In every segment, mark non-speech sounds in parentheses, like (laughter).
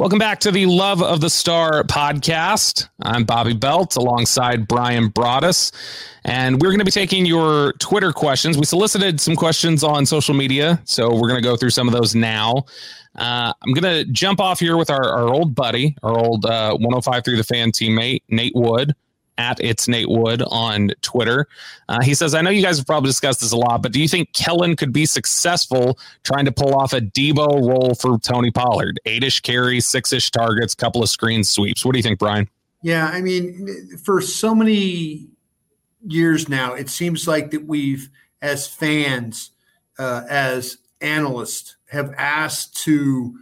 Welcome back to the Love of the Star podcast. I'm Bobby Belt alongside Bryan Broaddus, and we're going to be taking your Twitter questions. We solicited some questions on social media, so we're going to go through some of those now. Uh, I'm going to jump off here with our, our old buddy, our old uh, 105 through the fan teammate, Nate Wood at it's Nate Wood on Twitter. Uh, he says, I know you guys have probably discussed this a lot, but do you think Kellen could be successful trying to pull off a Deebo role for Tony Pollard? Eight-ish carries, six-ish targets, couple of screen sweeps. What do you think, Bryan? Yeah, I mean, for so many years now, it seems like that we've, as fans, uh, as analysts, have asked to,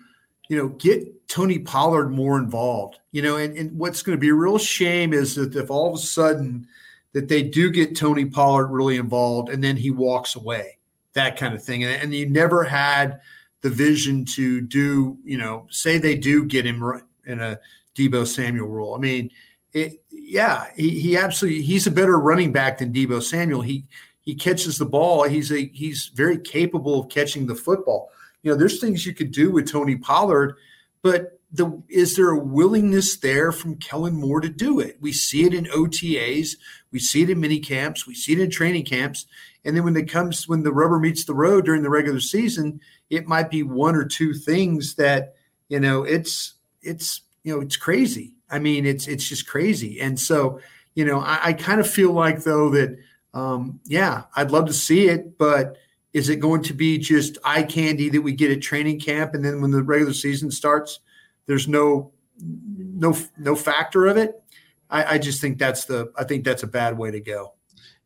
you know, get Tony Pollard more involved. You know, and, and what's going to be a real shame is that if all of a sudden that they do get Tony Pollard really involved and then he walks away, that kind of thing. And, and you never had the vision to do, you know, say they do get him in a Deebo Samuel role. I mean, it, yeah, he, he absolutely he's a better running back than Deebo Samuel. He he catches the ball. He's a he's very capable of catching the football. You know, there's things you could do with Tony Pollard, but the is there a willingness there from Kellen Moore to do it? We see it in OTAs, we see it in mini camps, we see it in training camps, and then when it comes when the rubber meets the road during the regular season, it might be one or two things that you know it's it's you know it's crazy. I mean, it's it's just crazy, and so you know I, I kind of feel like though that um, yeah, I'd love to see it, but is it going to be just eye candy that we get at training camp, and then when the regular season starts, there's no no no factor of it? I, I just think that's the I think that's a bad way to go.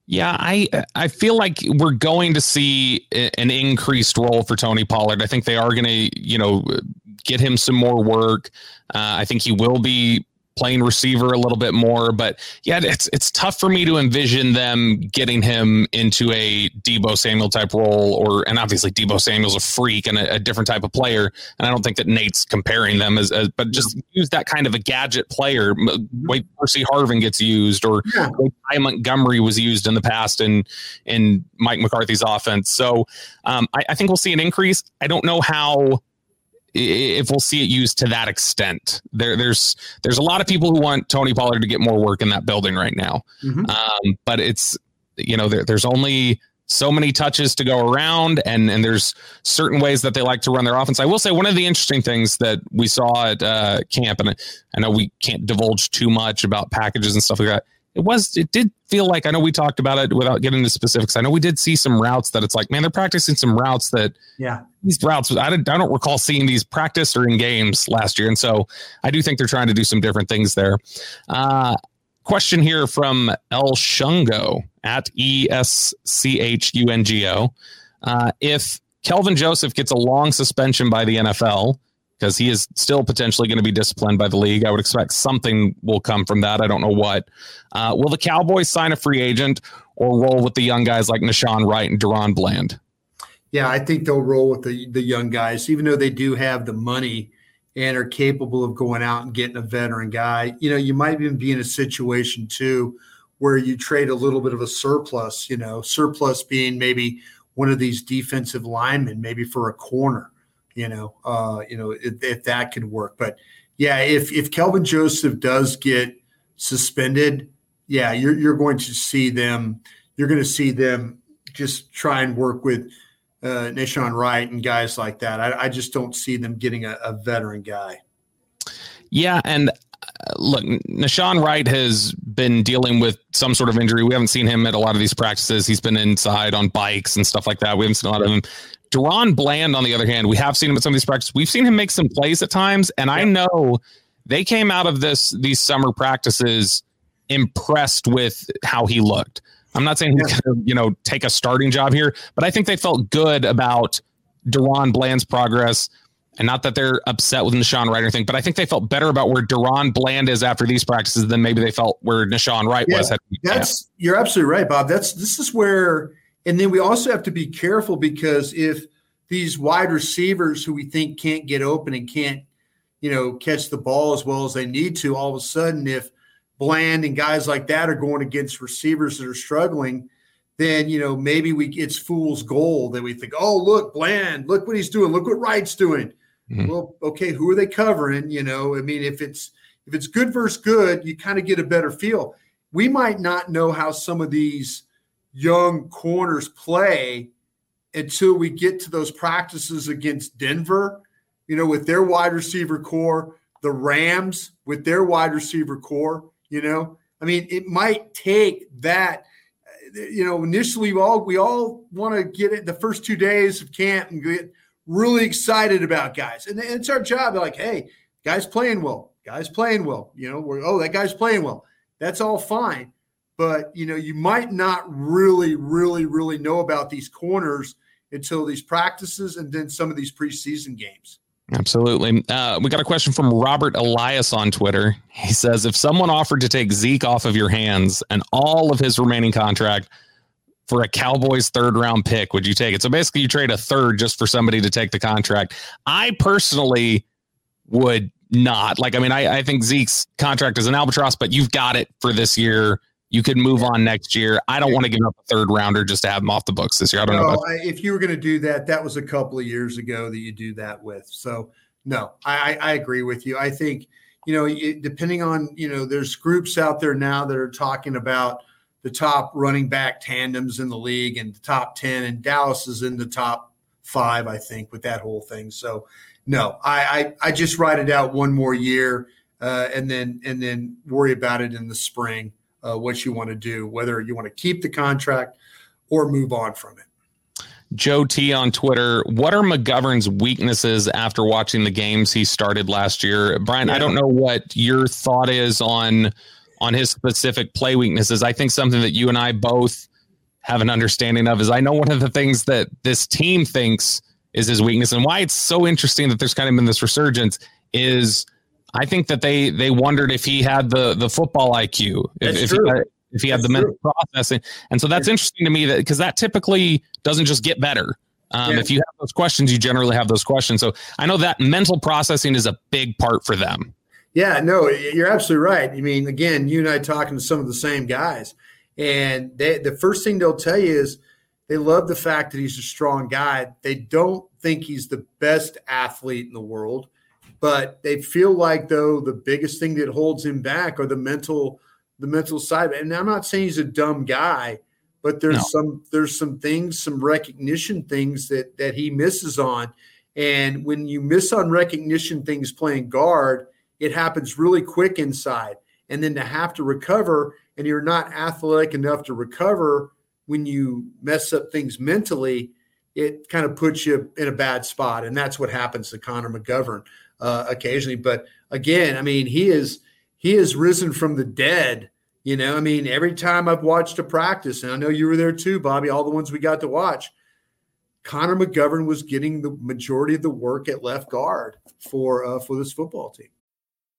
Yeah, I I feel like we're going to see an increased role for Tony Pollard. I think they are going to, you know, get him some more work. Uh, I think he will be playing receiver a little bit more. But yeah, it's it's tough for me to envision them getting him into a Deebo Samuel type role, or and obviously Deebo Samuel's a freak and a, a different type of player. And I don't think that Nate's comparing them as, as but just use that kind of a gadget player. Way Percy Harvin gets used, or yeah. Ty Montgomery was used in the past in in Mike McCarthy's offense. So um, I, I think we'll see an increase. I don't know how if we'll see it used to that extent. There, there's there's a lot of people who want Tony Pollard to get more work in that building right now, mm-hmm. um, but it's you know there, there's only so many touches to go around, and and there's certain ways that they like to run their offense. I will say one of the interesting things that we saw at uh, camp, and I know we can't divulge too much about packages and stuff like that it was it did feel like I know we talked about it without getting into specifics. I know we did see some routes that it's like, man, they're practicing some routes that yeah these routes I don't, I don't recall seeing these practiced or in games last year, and so I do think they're trying to do some different things there. Uh, question here from El Shungo at E S C H U N G O. Uh, if Kelvin Joseph gets a long suspension by the NFL because he is still potentially going to be disciplined by the league. I would expect something will come from that. I don't know what. Uh, will the Cowboys sign a free agent or roll with the young guys like Nahshon Wright and DaRon Bland? Yeah, I think they'll roll with the the young guys, even though they do have the money and are capable of going out and getting a veteran guy. You know, you might even be in a situation too where you trade a little bit of a surplus. You know, surplus being maybe one of these defensive linemen, maybe for a corner you know, uh, you know, if, if that could work. But yeah, if if Kelvin Joseph does get suspended, yeah, you're you're going to see them. You're going to see them just try and work with uh, Nahshon Wright and guys like that. I, I just don't see them getting a, a veteran guy. Yeah, and uh, look, Nahshon Wright has been dealing with some sort of injury. We haven't seen him at a lot of these practices. He's been inside on bikes and stuff like that. We haven't seen a lot of him DaRon Bland, on the other hand, we have seen him at some of these practices. We've seen him make some plays at times, and I know they came out of this these summer practices impressed with how he looked. I'm not saying he's going to, you know, take a starting job here, but I think they felt good about DaRon Bland's progress. And not that they're upset with Nahshon Wright or anything, but I think they felt better about where DaRon Bland is after these practices than maybe they felt where Nahshon Wright yeah, was. That's you're absolutely right, Bob. That's this is where, and then we also have to be careful because if these wide receivers who we think can't get open and can't, you know, catch the ball as well as they need to, all of a sudden, if Bland and guys like that are going against receivers that are struggling, then you know maybe we it's fool's gold that we think, oh look, Bland, look what he's doing, look what Wright's doing. Mm-hmm. Well, okay, who are they covering? You know, I mean, if it's if it's good versus good, you kind of get a better feel. We might not know how some of these young corners play until we get to those practices against Denver, you know, with their wide receiver corps, the Rams with their wide receiver corps. You know, I mean, it might take that. You know, initially we all we all want to get it the first two days of camp and get really excited about guys, and it's our job. Like, hey, guys playing well, guys playing well. You know, we're oh that guy's playing well. That's all fine, but you know, you might not really, really, really know about these corners until these practices and then some of these preseason games. Absolutely. Uh, we got a question from Robert Elias on Twitter. He says, if someone offered to take Zeke off of your hands and all of his remaining contract for a Cowboys third round pick, would you take it? So basically, you trade a third just for somebody to take the contract. I personally would not. Like, I mean, I, I think Zeke's contract is an albatross, but you've got it for this year. You could move on next year. I don't want to give up a third rounder just to have him off the books this year. I don't no, know. if you were going to do that, that was a couple of years ago that you do that with. So no, I, I agree with you. I think you know, it, depending on you know, there's groups out there now that are talking about the top running back tandems in the league and the top ten, and Dallas is in the top five, I think, with that whole thing. So no, I I, I just write it out one more year. Uh, and then and then worry about it in the spring uh, what you want to do, whether you want to keep the contract or move on from it. Joe T on Twitter. What are McGovern's weaknesses after watching the games he started last year? Bryan, yeah. I don't know what your thought is on on his specific play weaknesses. I think something that you and I both have an understanding of is I know one of the things that this team thinks is his weakness and why it's so interesting that there's kind of been this resurgence is I think that they they wondered if he had the the football IQ, if, if he, had, if he had the true. mental processing, and so that's interesting to me that because that typically doesn't just get better. Um, yeah. If you have those questions, you generally have those questions. So I know that mental processing is a big part for them. Yeah, no, you're absolutely right. I mean, again, you and I talking to some of the same guys, and they, the first thing they'll tell you is they love the fact that he's a strong guy. They don't think he's the best athlete in the world but they feel like though the biggest thing that holds him back are the mental the mental side and i'm not saying he's a dumb guy but there's no. some there's some things some recognition things that that he misses on. And when you miss on recognition things playing guard it happens really quick inside. And then to have to recover and you're not athletic enough to recover when you mess up things mentally it kind of puts you in a bad spot. And that's what happens to connor mcgovern uh, occasionally. But again, I mean, he is he has risen from the dead. You know, I mean, every time I've watched a practice, and I know you were there too, Bobby, all the ones we got to watch, Connor McGovern was getting the majority of the work at left guard for uh, for this football team.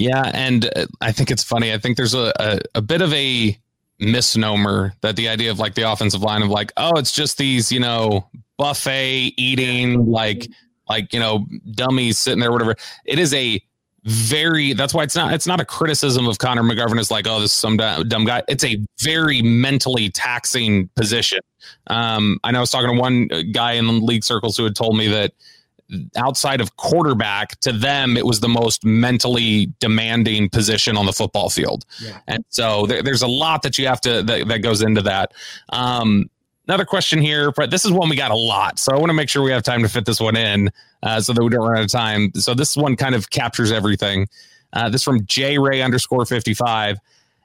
Yeah, and uh, I think it's funny. I think there's a, a, a bit of a misnomer that the idea of like the offensive line of like, oh, it's just these, you know, buffet eating like like you know dummies sitting there, whatever. It is a very that's why it's not it's not a criticism of Connor McGovern as like oh this is some dumb guy it's a very mentally taxing position um I know I was talking to one guy in the league circles who had told me that outside of quarterback to them it was the most mentally demanding position on the football field. Yeah. and so there, there's a lot that you have to that, that goes into that. Um, another question here but this is one we got a lot so i want to make sure we have time to fit this one in uh, so that we don't run out of time. So this one kind of captures everything. Uh, this from j ray underscore 55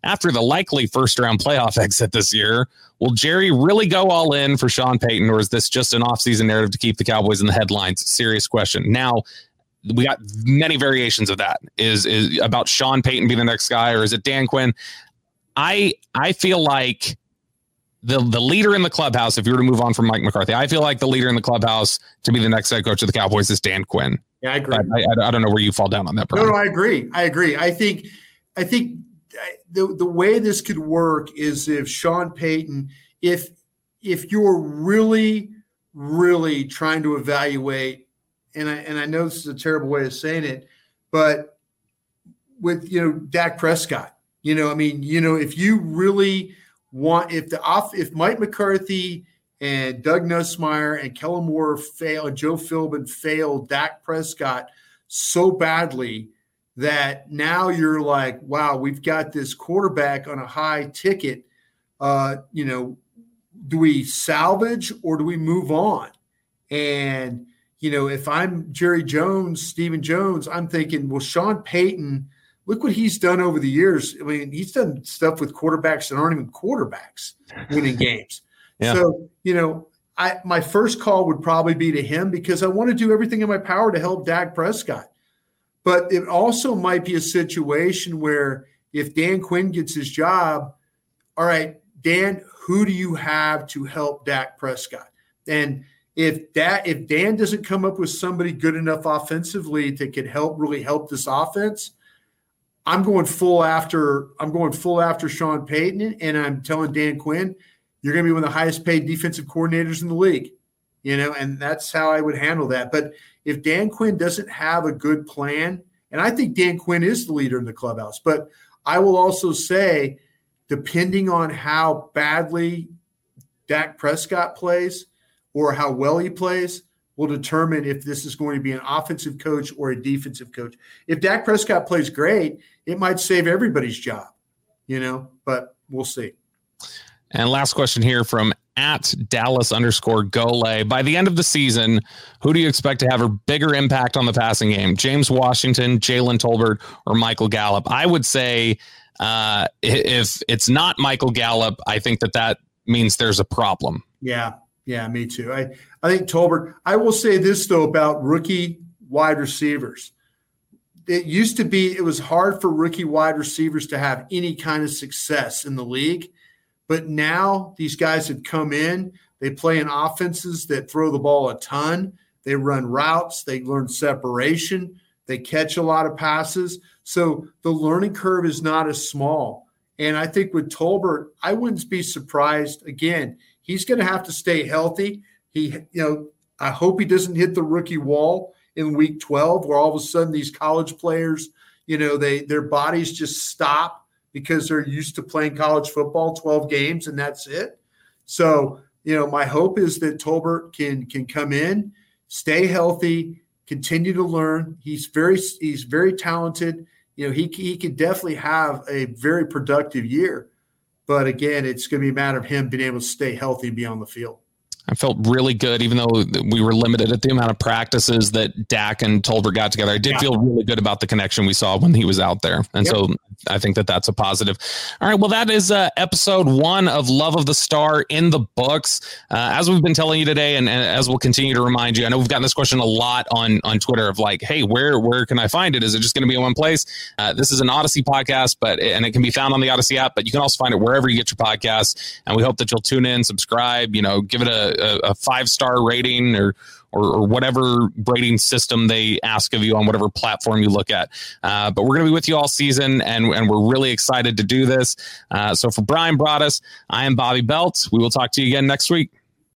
after the likely first round playoff (laughs) exit this year. Will Jerry really go all in for Sean Payton, or is this just an offseason narrative to keep the Cowboys in the headlines? Serious question. Now, we got many variations of that. Is is about Sean Payton being the next guy, or is it Dan Quinn? I I feel like the the leader in the clubhouse. If you were to move on from Mike McCarthy, I feel like the leader in the clubhouse to be the next head coach of the Cowboys is Dan Quinn. Yeah, I agree. I, I, I don't know where you fall down on that. No, no, I agree. I agree. I think I think the the way this could work is if Sean Payton, if if you're really really trying to evaluate, and I and I know this is a terrible way of saying it, but with you know Dak Prescott, you know, I mean, you know, if you really want, if the off, if Mike McCarthy and Doug Nussmeier and Kellen Moore fail, Joe Philbin fail Dak Prescott so badly that now you're like, wow, we've got this quarterback on a high ticket. Uh, you know, do we salvage or do we move on? And, you know, if I'm Jerry Jones, Stephen Jones, I'm thinking, well, Sean Payton, look what he's done over the years. I mean, he's done stuff with quarterbacks that aren't even quarterbacks winning games. (laughs) Yeah. So, you know, I my first call would probably be to him because I want to do everything in my power to help Dak Prescott. But it also might be a situation where if Dan Quinn gets his job, all right, Dan, who do you have to help Dak Prescott? And if that if Dan doesn't come up with somebody good enough offensively that could help really help this offense, I'm going full after I'm going full after Sean Payton, and I'm telling Dan Quinn, you're going to be one of the highest paid defensive coordinators in the league. You know, and that's how I would handle that. But if Dan Quinn doesn't have a good plan, and I think Dan Quinn is the leader in the clubhouse, but I will also say, depending on how badly Dak Prescott plays or how well he plays, will determine if this is going to be an offensive coach or a defensive coach. If Dak Prescott plays great, it might save everybody's job, you know, but we'll see. And last question here from at Dallas underscore Gole. By the end of the season, who do you expect to have a bigger impact on the passing game? James Washington, Jalen Tolbert, or Michael Gallup? I would say uh, if it's not Michael Gallup, I think that that means there's a problem. Yeah, yeah, me too. I, I think Tolbert. I will say this though about rookie wide receivers. It used to be it was hard for rookie wide receivers to have any kind of success in the league but now these guys have come in. They play in offenses that throw the ball a ton. They run routes. They learn separation. They catch a lot of passes. So the learning curve is not as small. And I think with Tolbert, I wouldn't be surprised. Again, he's going to have to stay healthy. He, you know, I hope he doesn't hit the rookie wall in week 12 where all of a sudden these college players, you know, they their bodies just stop because they're used to playing college football 12 games and that's it. So, you know, my hope is that Tolbert can can come in, stay healthy, continue to learn. He's very he's very talented. You know, he he could definitely have a very productive year. But again, it's going to be a matter of him being able to stay healthy and be on the field. I felt really good, even though we were limited at the amount of practices that Dak and Tolbert got together. I did yeah. feel really good about the connection we saw when he was out there, and yep. so I think that that's a positive. All right, well, that is uh, episode one of Love of the Star in the books. Uh, as we've been telling you today, and, and, as we'll continue to remind you, I know we've gotten this question a lot on on Twitter of like, hey, where where can I find it? Is it just going to be in one place? Uh, this is an Audacy podcast, but and it can be found on the Audacy app, but you can also find it wherever you get your podcasts. And we hope that you'll tune in, subscribe, you know, give it a a, a five star rating or, or, or whatever rating system they ask of you on whatever platform you look at. Uh, but we're going to be with you all season, and and we're really excited to do this. Uh, so for Bryan Broaddus, I am Bobby Belt. We will talk to you again next week.